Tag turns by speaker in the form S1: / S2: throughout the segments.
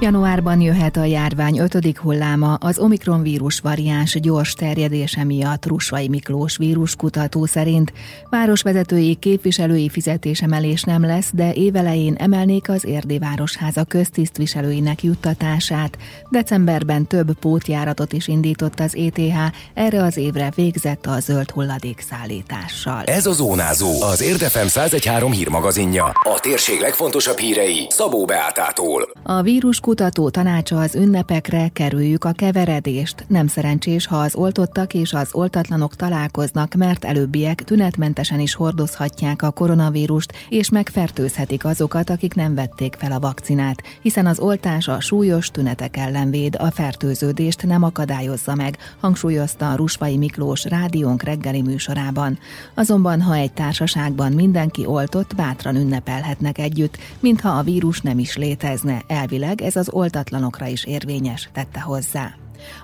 S1: Januárban jöhet a járvány ötödik hulláma az Omikron vírus variáns gyors terjedése miatt Rusvai Miklós víruskutató szerint városvezetői képviselői fizetésemelés nem lesz, de évelején emelnék az Érdi Városháza köztisztviselőinek juttatását. Decemberben több pótjáratot is indított az ETH, erre az évre végzett a zöld hulladék szállítással.
S2: Ez a Zónázó, az Érdefem 1013 hírmagazinja. A térség legfontosabb hírei Szabó Beátától.
S1: A vírus kutató tanácsa az ünnepekre kerüljük a keveredést. Nem szerencsés, ha az oltottak és az oltatlanok találkoznak, mert előbbiek tünetmentesen is hordozhatják a koronavírust, és megfertőzhetik azokat, akik nem vették fel a vakcinát, hiszen az oltás a súlyos tünetek ellen véd, a fertőződést nem akadályozza meg, hangsúlyozta a Rusvai Miklós rádiónk reggeli műsorában. Azonban, ha egy társaságban mindenki oltott, bátran ünnepelhetnek együtt, mintha a vírus nem is létezne. Elvileg ez az oltatlanokra is érvényes, tette hozzá.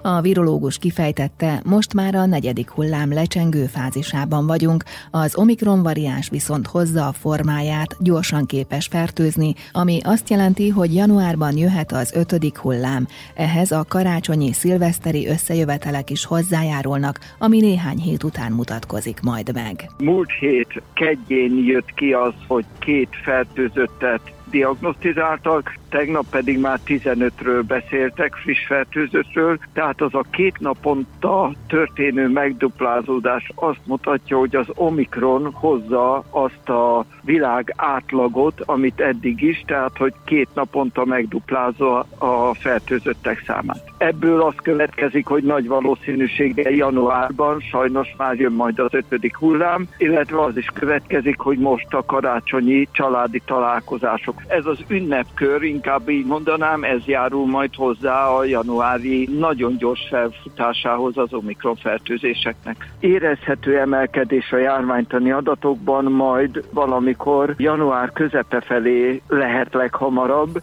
S1: A virológus kifejtette, most már a negyedik hullám lecsengő fázisában vagyunk, az Omikron variáns viszont hozza a formáját, gyorsan képes fertőzni, ami azt jelenti, hogy januárban jöhet az ötödik hullám. Ehhez a karácsonyi szilveszteri összejövetelek is hozzájárulnak, ami néhány hét után mutatkozik majd meg.
S3: Múlt hét kedjén jött ki az, hogy két fertőzöttet diagnosztizáltak, tegnap pedig már 15-ről beszéltek, friss fertőzöttről, tehát az a két naponta történő megduplázódás azt mutatja, hogy az Omikron hozza azt a világ átlagot, amit eddig is, tehát hogy két naponta megduplázza a fertőzöttek számát. Ebből az következik, hogy nagy valószínűséggel januárban sajnos már jön majd az ötödik hullám, illetve az is következik, hogy most a karácsonyi családi találkozások. Ez az ünnepkör, inkább így mondanám, ez járul majd hozzá a januári nagyon gyors felfutásához az Omikron fertőzéseknek. Érezhető emelkedés a járványtani adatokban majd valamikor január közepe felé lehet leghamarabb,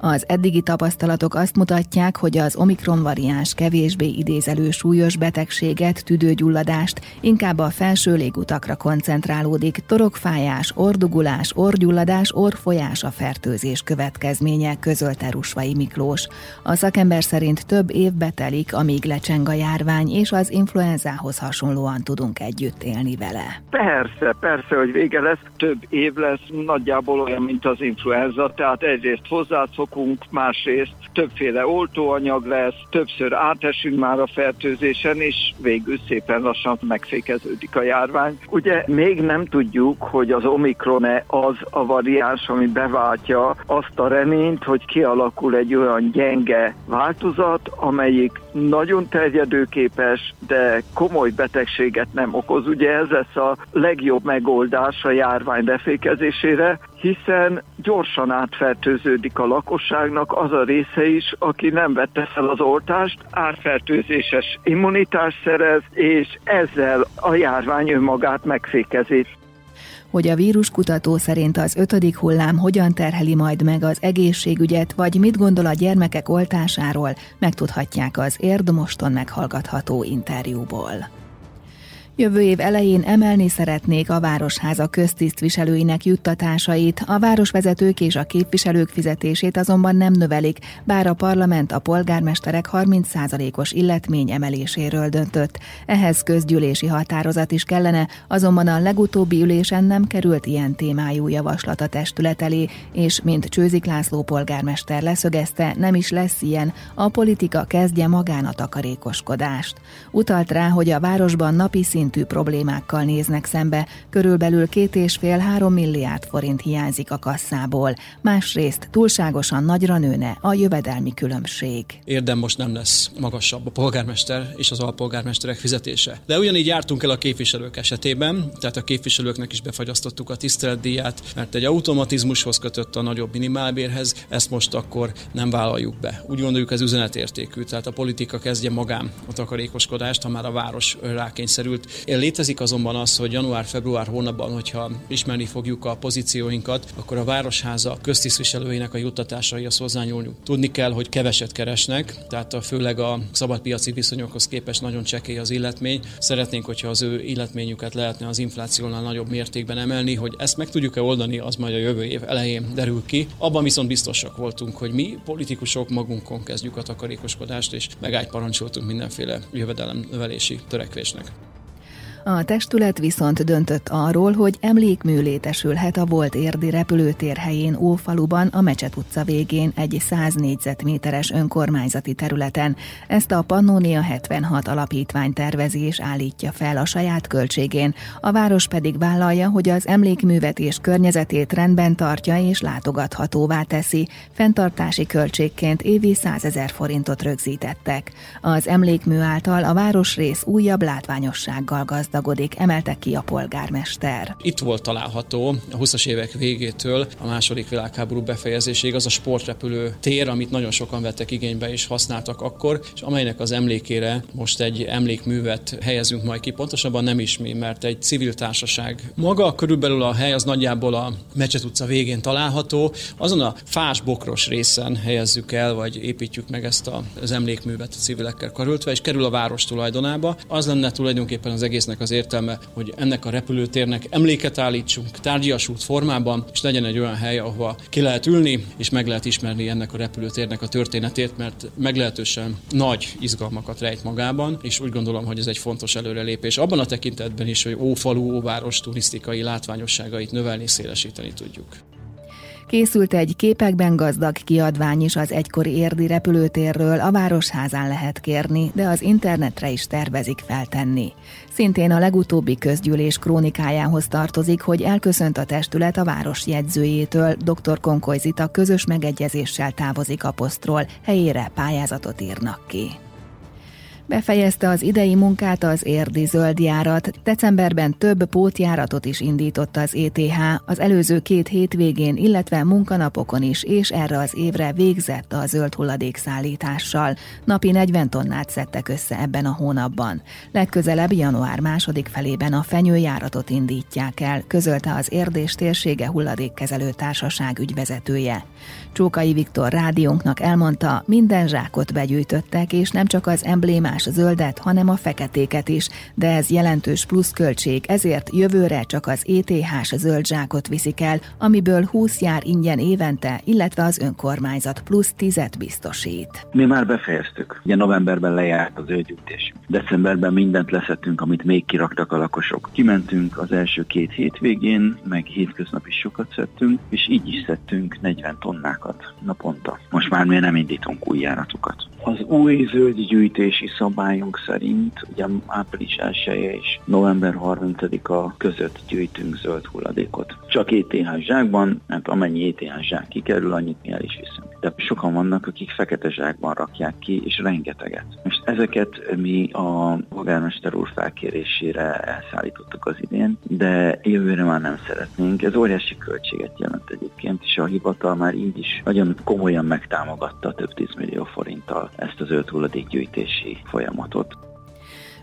S1: az eddigi tapasztalatok azt mutatják, hogy az Omikron variáns kevésbé idézelő súlyos betegséget, tüdőgyulladást inkább a felső légutakra koncentrálódik, torokfájás, ordugulás, orgyulladás, orfolyás a fertőzés következménye, közölte Rusvai Miklós. A szakember szerint több év betelik, amíg lecseng a járvány, és az influenzához hasonlóan tudunk együtt élni vele.
S3: Persze, persze, hogy vége lesz, több év lesz, nagyjából olyan, mint az influenza, tehát egyrészt hozzászok szokunk, másrészt többféle oltóanyag lesz, többször átesünk már a fertőzésen, és végül szépen lassan megfékeződik a járvány. Ugye még nem tudjuk, hogy az Omikron-e az a variáns, ami beváltja azt a reményt, hogy kialakul egy olyan gyenge változat, amelyik nagyon terjedőképes, de komoly betegséget nem okoz. Ugye ez lesz a legjobb megoldás a járvány befékezésére, hiszen gyorsan átfertőződik a lakosságnak az a része is, aki nem vette fel az oltást, átfertőzéses immunitást szerez, és ezzel a járvány önmagát megfékezi
S1: hogy a víruskutató szerint az ötödik hullám hogyan terheli majd meg az egészségügyet, vagy mit gondol a gyermekek oltásáról, megtudhatják az Érdmoston meghallgatható interjúból. Jövő év elején emelni szeretnék a Városháza köztisztviselőinek juttatásait, a városvezetők és a képviselők fizetését azonban nem növelik, bár a parlament a polgármesterek 30%-os illetmény emeléséről döntött. Ehhez közgyűlési határozat is kellene, azonban a legutóbbi ülésen nem került ilyen témájú javaslat a testület elé, és mint Csőzik László polgármester leszögezte, nem is lesz ilyen, a politika kezdje magán a takarékoskodást. Utalt rá, hogy a városban napi szint szintű problémákkal néznek szembe, körülbelül két és fél három milliárd forint hiányzik a kasszából. Másrészt túlságosan nagyra nőne a jövedelmi különbség.
S4: Érdem most nem lesz magasabb a polgármester és az alpolgármesterek fizetése. De ugyanígy jártunk el a képviselők esetében, tehát a képviselőknek is befagyasztottuk a tiszteletdíját, mert egy automatizmushoz kötött a nagyobb minimálbérhez, ezt most akkor nem vállaljuk be. Úgy gondoljuk, ez üzenetértékű, tehát a politika kezdje magán a takarékoskodást, ha már a város rákényszerült Létezik azonban az, hogy január-február hónapban, hogyha ismerni fogjuk a pozícióinkat, akkor a Városháza köztisztviselőinek a juttatásai az hozzányúlni. Tudni kell, hogy keveset keresnek, tehát a, főleg a szabadpiaci viszonyokhoz képest nagyon csekély az illetmény. Szeretnénk, hogyha az ő illetményüket lehetne az inflációnál nagyobb mértékben emelni, hogy ezt meg tudjuk-e oldani, az majd a jövő év elején derül ki. Abban viszont biztosak voltunk, hogy mi politikusok magunkon kezdjük a takarékoskodást, és megágyparancsoltunk mindenféle jövedelem növelési törekvésnek.
S1: A testület viszont döntött arról, hogy emlékmű létesülhet a volt érdi repülőtér helyén Ófaluban, a Mecset utca végén egy 100 négyzetméteres önkormányzati területen. Ezt a Pannonia 76 alapítvány tervezi és állítja fel a saját költségén. A város pedig vállalja, hogy az emlékművet és környezetét rendben tartja és látogathatóvá teszi. Fentartási költségként évi 100 ezer forintot rögzítettek. Az emlékmű által a városrész újabb látványossággal gazdag gazdagodik, emelte ki a polgármester.
S4: Itt volt található a 20-as évek végétől a második világháború befejezéséig az a sportrepülő tér, amit nagyon sokan vettek igénybe és használtak akkor, és amelynek az emlékére most egy emlékművet helyezünk majd ki. Pontosabban nem is mi, mert egy civil társaság. Maga körülbelül a hely az nagyjából a Mecset utca végén található. Azon a fás bokros részen helyezzük el, vagy építjük meg ezt az emlékművet a civilekkel karöltve, és kerül a város tulajdonába. Az lenne tulajdonképpen az egésznek az értelme, hogy ennek a repülőtérnek emléket állítsunk tárgyasult formában, és legyen egy olyan hely, ahova ki lehet ülni, és meg lehet ismerni ennek a repülőtérnek a történetét, mert meglehetősen nagy izgalmakat rejt magában, és úgy gondolom, hogy ez egy fontos előrelépés. Abban a tekintetben is, hogy ófalu, óváros turisztikai látványosságait növelni, szélesíteni tudjuk.
S1: Készült egy képekben gazdag kiadvány is az egykori érdi repülőtérről, a Városházán lehet kérni, de az internetre is tervezik feltenni. Szintén a legutóbbi közgyűlés krónikájához tartozik, hogy elköszönt a testület a város jegyzőjétől, dr. Konkolyzita közös megegyezéssel távozik a posztról, helyére pályázatot írnak ki. Befejezte az idei munkát az érdi zöldjárat. Decemberben több pótjáratot is indított az ETH, az előző két hétvégén, illetve munkanapokon is, és erre az évre végzett a zöld hulladék szállítással. Napi 40 tonnát szedtek össze ebben a hónapban. Legközelebb január második felében a fenyőjáratot indítják el, közölte az Érdés térsége hulladékkezelő társaság ügyvezetője. Csókai Viktor rádiónknak elmondta, minden zsákot begyűjtöttek, és nem csak az emblémás zöldet, hanem a feketéket is, de ez jelentős pluszköltség, ezért jövőre csak az ETH-s zöld zsákot viszik el, amiből 20 jár ingyen évente, illetve az önkormányzat plusz 10 biztosít.
S5: Mi már befejeztük. Ugye novemberben lejárt az zöldgyűjtés. Decemberben mindent leszettünk, amit még kiraktak a lakosok. Kimentünk az első két hétvégén, meg hétköznap is sokat szedtünk, és így is szedtünk 40 tonnákat naponta. Most már mi nem indítunk új járatokat. Az új zöldgyűjtési szabályunk szerint ugye április 1 és november 30-a között gyűjtünk zöld hulladékot. Csak ETH zsákban, mert amennyi ETH zsák kikerül, annyit mi el is viszünk. De sokan vannak, akik fekete zsákban rakják ki, és rengeteget. Most ezeket mi a polgármester úr felkérésére elszállítottuk az idén, de jövőre már nem szeretnénk. Ez óriási költséget jelent egyébként, és a hivatal már így is nagyon komolyan megtámogatta több tízmillió forinttal ezt az zöld hulladékgyűjtési folyamatot.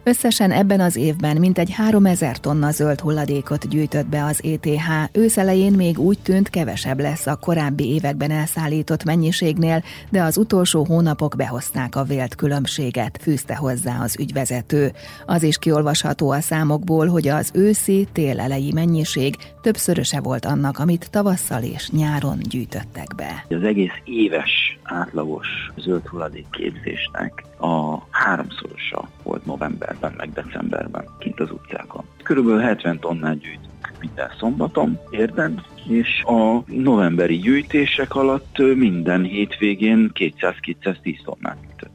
S1: Összesen ebben az évben mintegy 3000 tonna zöld hulladékot gyűjtött be az ETH. Őszelején még úgy tűnt kevesebb lesz a korábbi években elszállított mennyiségnél, de az utolsó hónapok behozták a vélt különbséget, fűzte hozzá az ügyvezető. Az is kiolvasható a számokból, hogy az őszi télelei mennyiség többszöröse volt annak, amit tavasszal és nyáron gyűjtöttek be.
S5: Az egész éves átlagos zöld hulladék képzésnek a háromszorosa volt novemberben, meg decemberben kint az utcákon. Körülbelül 70 tonnát gyűjtünk minden szombaton, érden, és a novemberi gyűjtések alatt minden hétvégén 200-210 tonnát gyűjtött.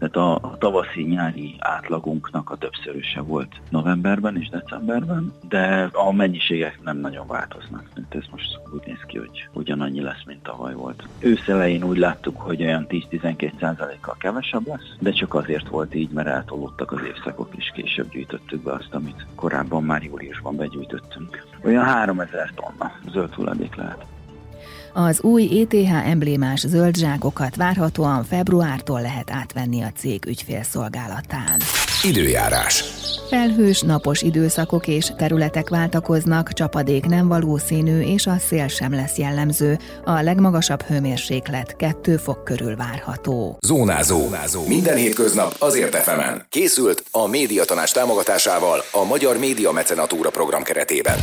S5: Tehát a tavaszi-nyári átlagunknak a többszöröse volt novemberben és decemberben, de a mennyiségek nem nagyon változnak. Tehát ez most úgy néz ki, hogy ugyanannyi lesz, mint tavaly volt. Őszelején úgy láttuk, hogy olyan 10-12%-kal kevesebb lesz, de csak azért volt így, mert eltolódtak az évszakok, és később gyűjtöttük be azt, amit korábban már júliusban begyűjtöttünk. Olyan 3000 tonna zöld hulladék lehet.
S1: Az új ETH emblémás zöld zsákokat várhatóan februártól lehet átvenni a cég ügyfélszolgálatán.
S2: Időjárás.
S1: Felhős, napos időszakok és területek váltakoznak, csapadék nem valószínű, és a szél sem lesz jellemző. A legmagasabb hőmérséklet 2 fok körül várható.
S2: Zónázó. Zónázó. Minden hétköznap azért efemen. Készült a médiatanás támogatásával a Magyar Média Mecenatúra program keretében.